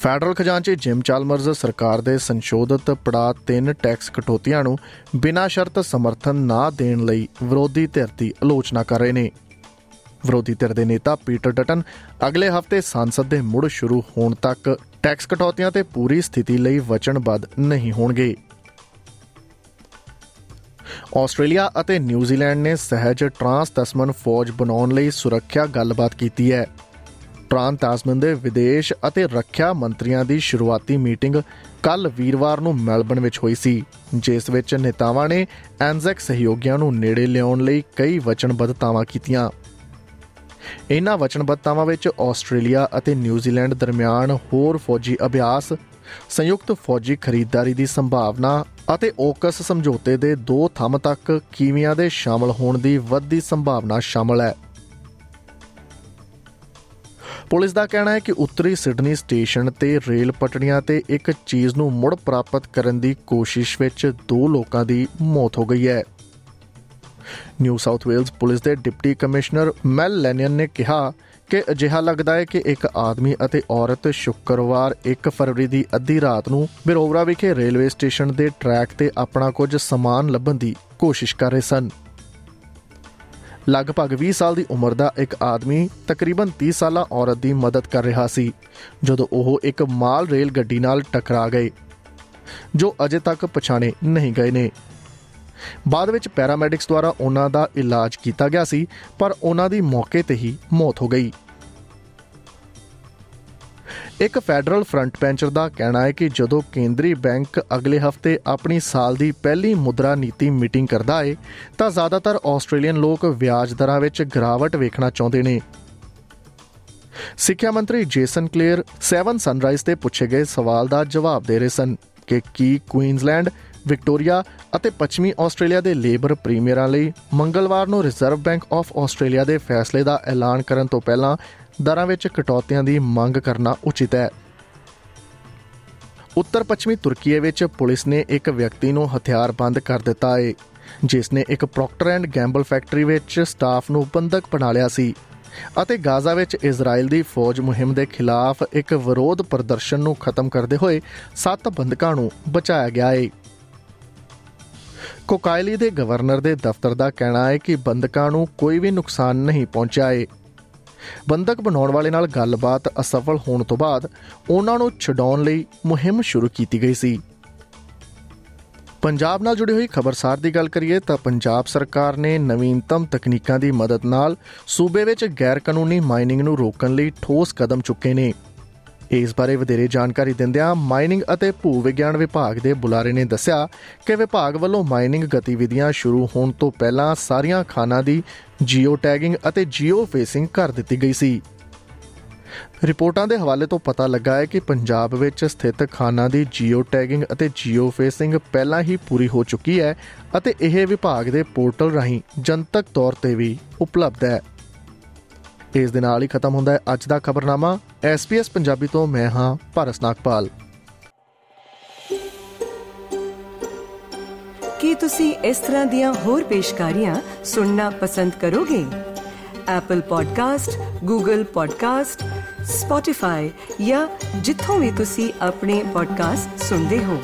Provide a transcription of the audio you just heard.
Federal ਖਜ਼ਾਨਚੀ gym ਚਾਲਮਰਜ਼ ਸਰਕਾਰ ਦੇ ਸੰਸ਼ੋਧਿਤ ਪੜਾ 3 ਟੈਕਸ ਕਟੌਤੀਆਂ ਨੂੰ ਬਿਨਾਂ ਸ਼ਰਤ ਸਮਰਥਨ ਨਾ ਦੇਣ ਲਈ ਵਿਰੋਧੀ ਧਿਰ ਦੀ ਆਲੋਚਨਾ ਕਰ ਰਹੇ ਨੇ। ਵਿਰੋਧੀ ਧਿਰ ਦੇ ਨੇਤਾ ਪੀਟਰ ਡਟਨ ਅਗਲੇ ਹਫ਼ਤੇ ਸੰਸਦ ਦੇ ਮੁੜ ਸ਼ੁਰੂ ਹੋਣ ਤੱਕ ਟੈਕਸ ਕਟੌਤੀਆਂ ਤੇ ਪੂਰੀ ਸਥਿਤੀ ਲਈ ਵਚਨਬੱਧ ਨਹੀਂ ਹੋਣਗੇ। ਆਸਟ੍ਰੇਲੀਆ ਅਤੇ ਨਿਊਜ਼ੀਲੈਂਡ ਨੇ ਸਹਿਜ ਟਰਾਂਸ ਤਸਮਨ ਫੌਜ ਬਣਾਉਣ ਲਈ ਸੁਰੱਖਿਆ ਗੱਲਬਾਤ ਕੀਤੀ ਹੈ। ਟ੍ਰਾਂਸ ਤਾਸਮਨ ਦੇ ਵਿਦੇਸ਼ ਅਤੇ ਰੱਖਿਆ ਮੰਤਰੀਆਂ ਦੀ ਸ਼ੁਰੂਆਤੀ ਮੀਟਿੰਗ ਕੱਲ ਵੀਰਵਾਰ ਨੂੰ ਮੈਲਬਨ ਵਿੱਚ ਹੋਈ ਸੀ, ਜਿਸ ਵਿੱਚ ਨੇਤਾਵਾਂ ਨੇ ਐਨਜ਼ੈਕ ਸਹਿਯੋਗੀਆਂ ਨੂੰ ਨੇੜੇ ਲਿਆਉਣ ਲਈ ਕਈ ਵਚਨਬੱਧਤਾਵਾਂ ਕੀਤੀਆਂ। ਇਨ੍ਹਾਂ ਵਚਨਬੱਧਤਾਵਾਂ ਵਿੱਚ ਆਸਟ੍ਰੇਲੀਆ ਅਤੇ ਨਿਊਜ਼ੀਲੈਂਡ ਦਰਮਿਆਨ ਹੋਰ ਫੌਜੀ ਅਭਿਆਸ, ਸੰਯੁਕਤ ਫੌਜੀ ਖਰੀਦਦਾਰੀ ਦੀ ਸੰਭਾਵਨਾ ਅਤੇ ਓਕਸ ਸਮਝੌਤੇ ਦੇ ਦੋ ਥੰਮ ਤੱਕ ਕੀਵਿਆਂ ਦੇ ਸ਼ਾਮਲ ਹੋਣ ਦੀ ਵੱਧਦੀ ਸੰਭਾਵਨਾ ਸ਼ਾਮਲ ਹੈ। ਪੁਲਿਸ ਦਾ ਕਹਿਣਾ ਹੈ ਕਿ ਉੱਤਰੀ ਸਿਡਨੀ ਸਟੇਸ਼ਨ ਤੇ ਰੇਲ ਪਟੜੀਆਂ ਤੇ ਇੱਕ ਚੀਜ਼ ਨੂੰ ਮੁੜ ਪ੍ਰਾਪਤ ਕਰਨ ਦੀ ਕੋਸ਼ਿਸ਼ ਵਿੱਚ ਦੋ ਲੋਕਾਂ ਦੀ ਮੌਤ ਹੋ ਗਈ ਹੈ। ਨਿਊ ਸਾਊਥ ਵੇਲਜ਼ ਪੁਲਿਸ ਦੇ ਡਿਪਟੀ ਕਮਿਸ਼ਨਰ ਮੈਲ ਲੈਨੀਅਨ ਨੇ ਕਿਹਾ ਕਿ ਅਜਿਹਾ ਲੱਗਦਾ ਹੈ ਕਿ ਇੱਕ ਆਦਮੀ ਅਤੇ ਔਰਤ ਸ਼ੁੱਕਰਵਾਰ 1 ਫਰਵਰੀ ਦੀ ਅੱਧੀ ਰਾਤ ਨੂੰ ਬਿਰੋਵਰਾ ਵਿਖੇ ਰੇਲਵੇ ਸਟੇਸ਼ਨ ਦੇ ਟਰੈਕ ਤੇ ਆਪਣਾ ਕੁਝ ਸਮਾਨ ਲੱਭਣ ਦੀ ਕੋਸ਼ਿਸ਼ ਕਰ ਰਹੇ ਸਨ। ਲਗਭਗ 20 ਸਾਲ ਦੀ ਉਮਰ ਦਾ ਇੱਕ ਆਦਮੀ, ਤਕਰੀਬਨ 30 ਸਾਲਾ ਔਰਤ ਦੀ ਮਦਦ ਕਰ ਰਿਹਾ ਸੀ, ਜਦੋਂ ਉਹ ਇੱਕ ਮਾਲ ਰੇਲ ਗੱਡੀ ਨਾਲ ਟਕਰਾ ਗਏ, ਜੋ ਅਜੇ ਤੱਕ ਪਛਾਣੇ ਨਹੀਂ ਗਏ ਨੇ। ਬਾਅਦ ਵਿੱਚ ਪੈਰਾਮੈਡਿਕਸ ਦੁਆਰਾ ਉਹਨਾਂ ਦਾ ਇਲਾਜ ਕੀਤਾ ਗਿਆ ਸੀ, ਪਰ ਉਹਨਾਂ ਦੀ ਮੌਕੇ ਤੇ ਹੀ ਮੌਤ ਹੋ ਗਈ। ਇੱਕ ਫੈਡਰਲ ਫਰੰਟ ਬੈਂਚਰ ਦਾ ਕਹਿਣਾ ਹੈ ਕਿ ਜਦੋਂ ਕੇਂਦਰੀ ਬੈਂਕ ਅਗਲੇ ਹਫ਼ਤੇ ਆਪਣੀ ਸਾਲ ਦੀ ਪਹਿਲੀ ਮੁਦਰਾ ਨੀਤੀ ਮੀਟਿੰਗ ਕਰਦਾ ਹੈ ਤਾਂ ਜ਼ਿਆਦਾਤਰ ਆਸਟ੍ਰੇਲੀਅਨ ਲੋਕ ਵਿਆਜ ਦਰਾਂ ਵਿੱਚ ਗਿਰਾਵਟ ਵੇਖਣਾ ਚਾਹੁੰਦੇ ਨੇ। ਸਿੱਖਿਆ ਮੰਤਰੀ ਜੇਸਨ ਕਲੀਅਰ 7 ਸਨਰਾਈਜ਼ ਤੇ ਪੁੱਛੇ ਗਏ ਸਵਾਲ ਦਾ ਜਵਾਬ ਦੇ ਰਹੇ ਸਨ ਕਿ ਕੀ ਕੁਈਨਜ਼ਲੈਂਡ, ਵਿਕਟੋਰੀਆ ਅਤੇ ਪੱਛਮੀ ਆਸਟ੍ਰੇਲੀਆ ਦੇ ਲੇਬਰ ਪ੍ਰੀਮੀਅਰਾਂ ਲਈ ਮੰਗਲਵਾਰ ਨੂੰ ਰਿਜ਼ਰਵ ਬੈਂਕ ਆਫ ਆਸਟ੍ਰੇਲੀਆ ਦੇ ਫੈਸਲੇ ਦਾ ਐਲਾਨ ਕਰਨ ਤੋਂ ਪਹਿਲਾਂ ਦਰਾਂ ਵਿੱਚ ਕਟੌਤੀਆਂ ਦੀ ਮੰਗ ਕਰਨਾ ਉਚਿਤ ਹੈ। ਉੱਤਰ ਪੱਛਮੀ ਤੁਰਕੀਏ ਵਿੱਚ ਪੁਲਿਸ ਨੇ ਇੱਕ ਵਿਅਕਤੀ ਨੂੰ ਹਥਿਆਰਬੰਦ ਕਰ ਦਿੱਤਾ ਹੈ ਜਿਸ ਨੇ ਇੱਕ ਪ੍ਰੋਕਟਰ ਐਂਡ ਗੈਂਬਲ ਫੈਕਟਰੀ ਵਿੱਚ ਸਟਾਫ ਨੂੰ ਬੰਦਕ ਬਣਾ ਲਿਆ ਸੀ ਅਤੇ ਗਾਜ਼ਾ ਵਿੱਚ ਇਜ਼ਰਾਈਲ ਦੀ ਫੌਜ ਮੁਹਿੰਮ ਦੇ ਖਿਲਾਫ ਇੱਕ ਵਿਰੋਧ ਪ੍ਰਦਰਸ਼ਨ ਨੂੰ ਖਤਮ ਕਰਦੇ ਹੋਏ ਸੱਤ ਬੰਦਕਾਂ ਨੂੰ ਬਚਾਇਆ ਗਿਆ ਹੈ ਕੋਕਾਇਲੀ ਦੇ ਗਵਰਨਰ ਦੇ ਦਫ਼ਤਰ ਦਾ ਕਹਿਣਾ ਹੈ ਕਿ ਬੰਦਕਾਂ ਨੂੰ ਕੋਈ ਵੀ ਨੁਕਸਾਨ ਨਹੀਂ ਪਹੁੰਚਿਆ ਹੈ ਬੰਦਕ ਬਣਾਉਣ ਵਾਲੇ ਨਾਲ ਗੱਲਬਾਤ ਅਸਫਲ ਹੋਣ ਤੋਂ ਬਾਅਦ ਉਹਨਾਂ ਨੂੰ ਛਡਾਉਣ ਲਈ ਮੁਹਿੰਮ ਸ਼ੁਰੂ ਕੀਤੀ ਗਈ ਸੀ। ਪੰਜਾਬ ਨਾਲ ਜੁੜੀ ਹੋਈ ਖਬਰਸਾਰ ਦੀ ਗੱਲ ਕਰੀਏ ਤਾਂ ਪੰਜਾਬ ਸਰਕਾਰ ਨੇ ਨਵੀਨਤਮ ਤਕਨੀਕਾਂ ਦੀ ਮਦਦ ਨਾਲ ਸੂਬੇ ਵਿੱਚ ਗੈਰ ਕਾਨੂੰਨੀ ਮਾਈਨਿੰਗ ਨੂੰ ਰੋਕਣ ਲਈ ਠੋਸ ਕਦਮ ਚੁੱਕੇ ਨੇ। ਇਸ ਬਾਰੇ ਵਧੇਰੇ ਜਾਣਕਾਰੀ ਦਿੰਦਿਆਂ ਮਾਈਨਿੰਗ ਅਤੇ ਭੂ ਵਿਗਿਆਨ ਵਿਭਾਗ ਦੇ ਬੁਲਾਰੇ ਨੇ ਦੱਸਿਆ ਕਿ ਵਿਭਾਗ ਵੱਲੋਂ ਮਾਈਨਿੰਗ ਗਤੀਵਿਧੀਆਂ ਸ਼ੁਰੂ ਹੋਣ ਤੋਂ ਪਹਿਲਾਂ ਸਾਰੀਆਂ ਖਾਨਾਂ ਦੀ ਜੀਓ ਟੈਗਿੰਗ ਅਤੇ ਜੀਓ ਫੇਸਿੰਗ ਕਰ ਦਿੱਤੀ ਗਈ ਸੀ। ਰਿਪੋਰਟਾਂ ਦੇ ਹਵਾਲੇ ਤੋਂ ਪਤਾ ਲੱਗਾ ਹੈ ਕਿ ਪੰਜਾਬ ਵਿੱਚ ਸਥਿਤ ਖਾਨਾਂ ਦੀ ਜੀਓ ਟੈਗਿੰਗ ਅਤੇ ਜੀਓ ਫੇਸਿੰਗ ਪਹਿਲਾਂ ਹੀ ਪੂਰੀ ਹੋ ਚੁੱਕੀ ਹੈ ਅਤੇ ਇਹ ਵਿਭਾਗ ਦੇ ਪੋਰਟਲ ਰਾਹੀਂ ਜਨਤਕ ਤੌਰ ਤੇ ਵੀ ਉਪਲਬਧ ਹੈ। ਇਸ ਦੇ ਨਾਲ ਹੀ ਖਤਮ ਹੁੰਦਾ ਹੈ। ਅੱਜ ਦਾ ਖਬਰਨਾਮਾ ਐਸਪੀਐਸ ਪੰਜਾਬੀ ਤੋਂ ਮੈਂ ਹਾਂ ਭਾਰਤ ਨਾਗਪਾਲ। ਕੀ ਤੁਸੀਂ ਇਸ ਤਰ੍ਹਾਂ ਦੀਆਂ ਹੋਰ ਪੇਸ਼ਕਾਰੀਆਂ ਸੁਣਨਾ ਪਸੰਦ ਕਰੋਗੇ? Apple Podcast, Google Podcast, Spotify ਜਾਂ ਜਿੱਥੋਂ ਵੀ ਤੁਸੀਂ ਆਪਣੇ ਪੋਡਕਾਸਟ ਸੁਣਦੇ ਹੋ।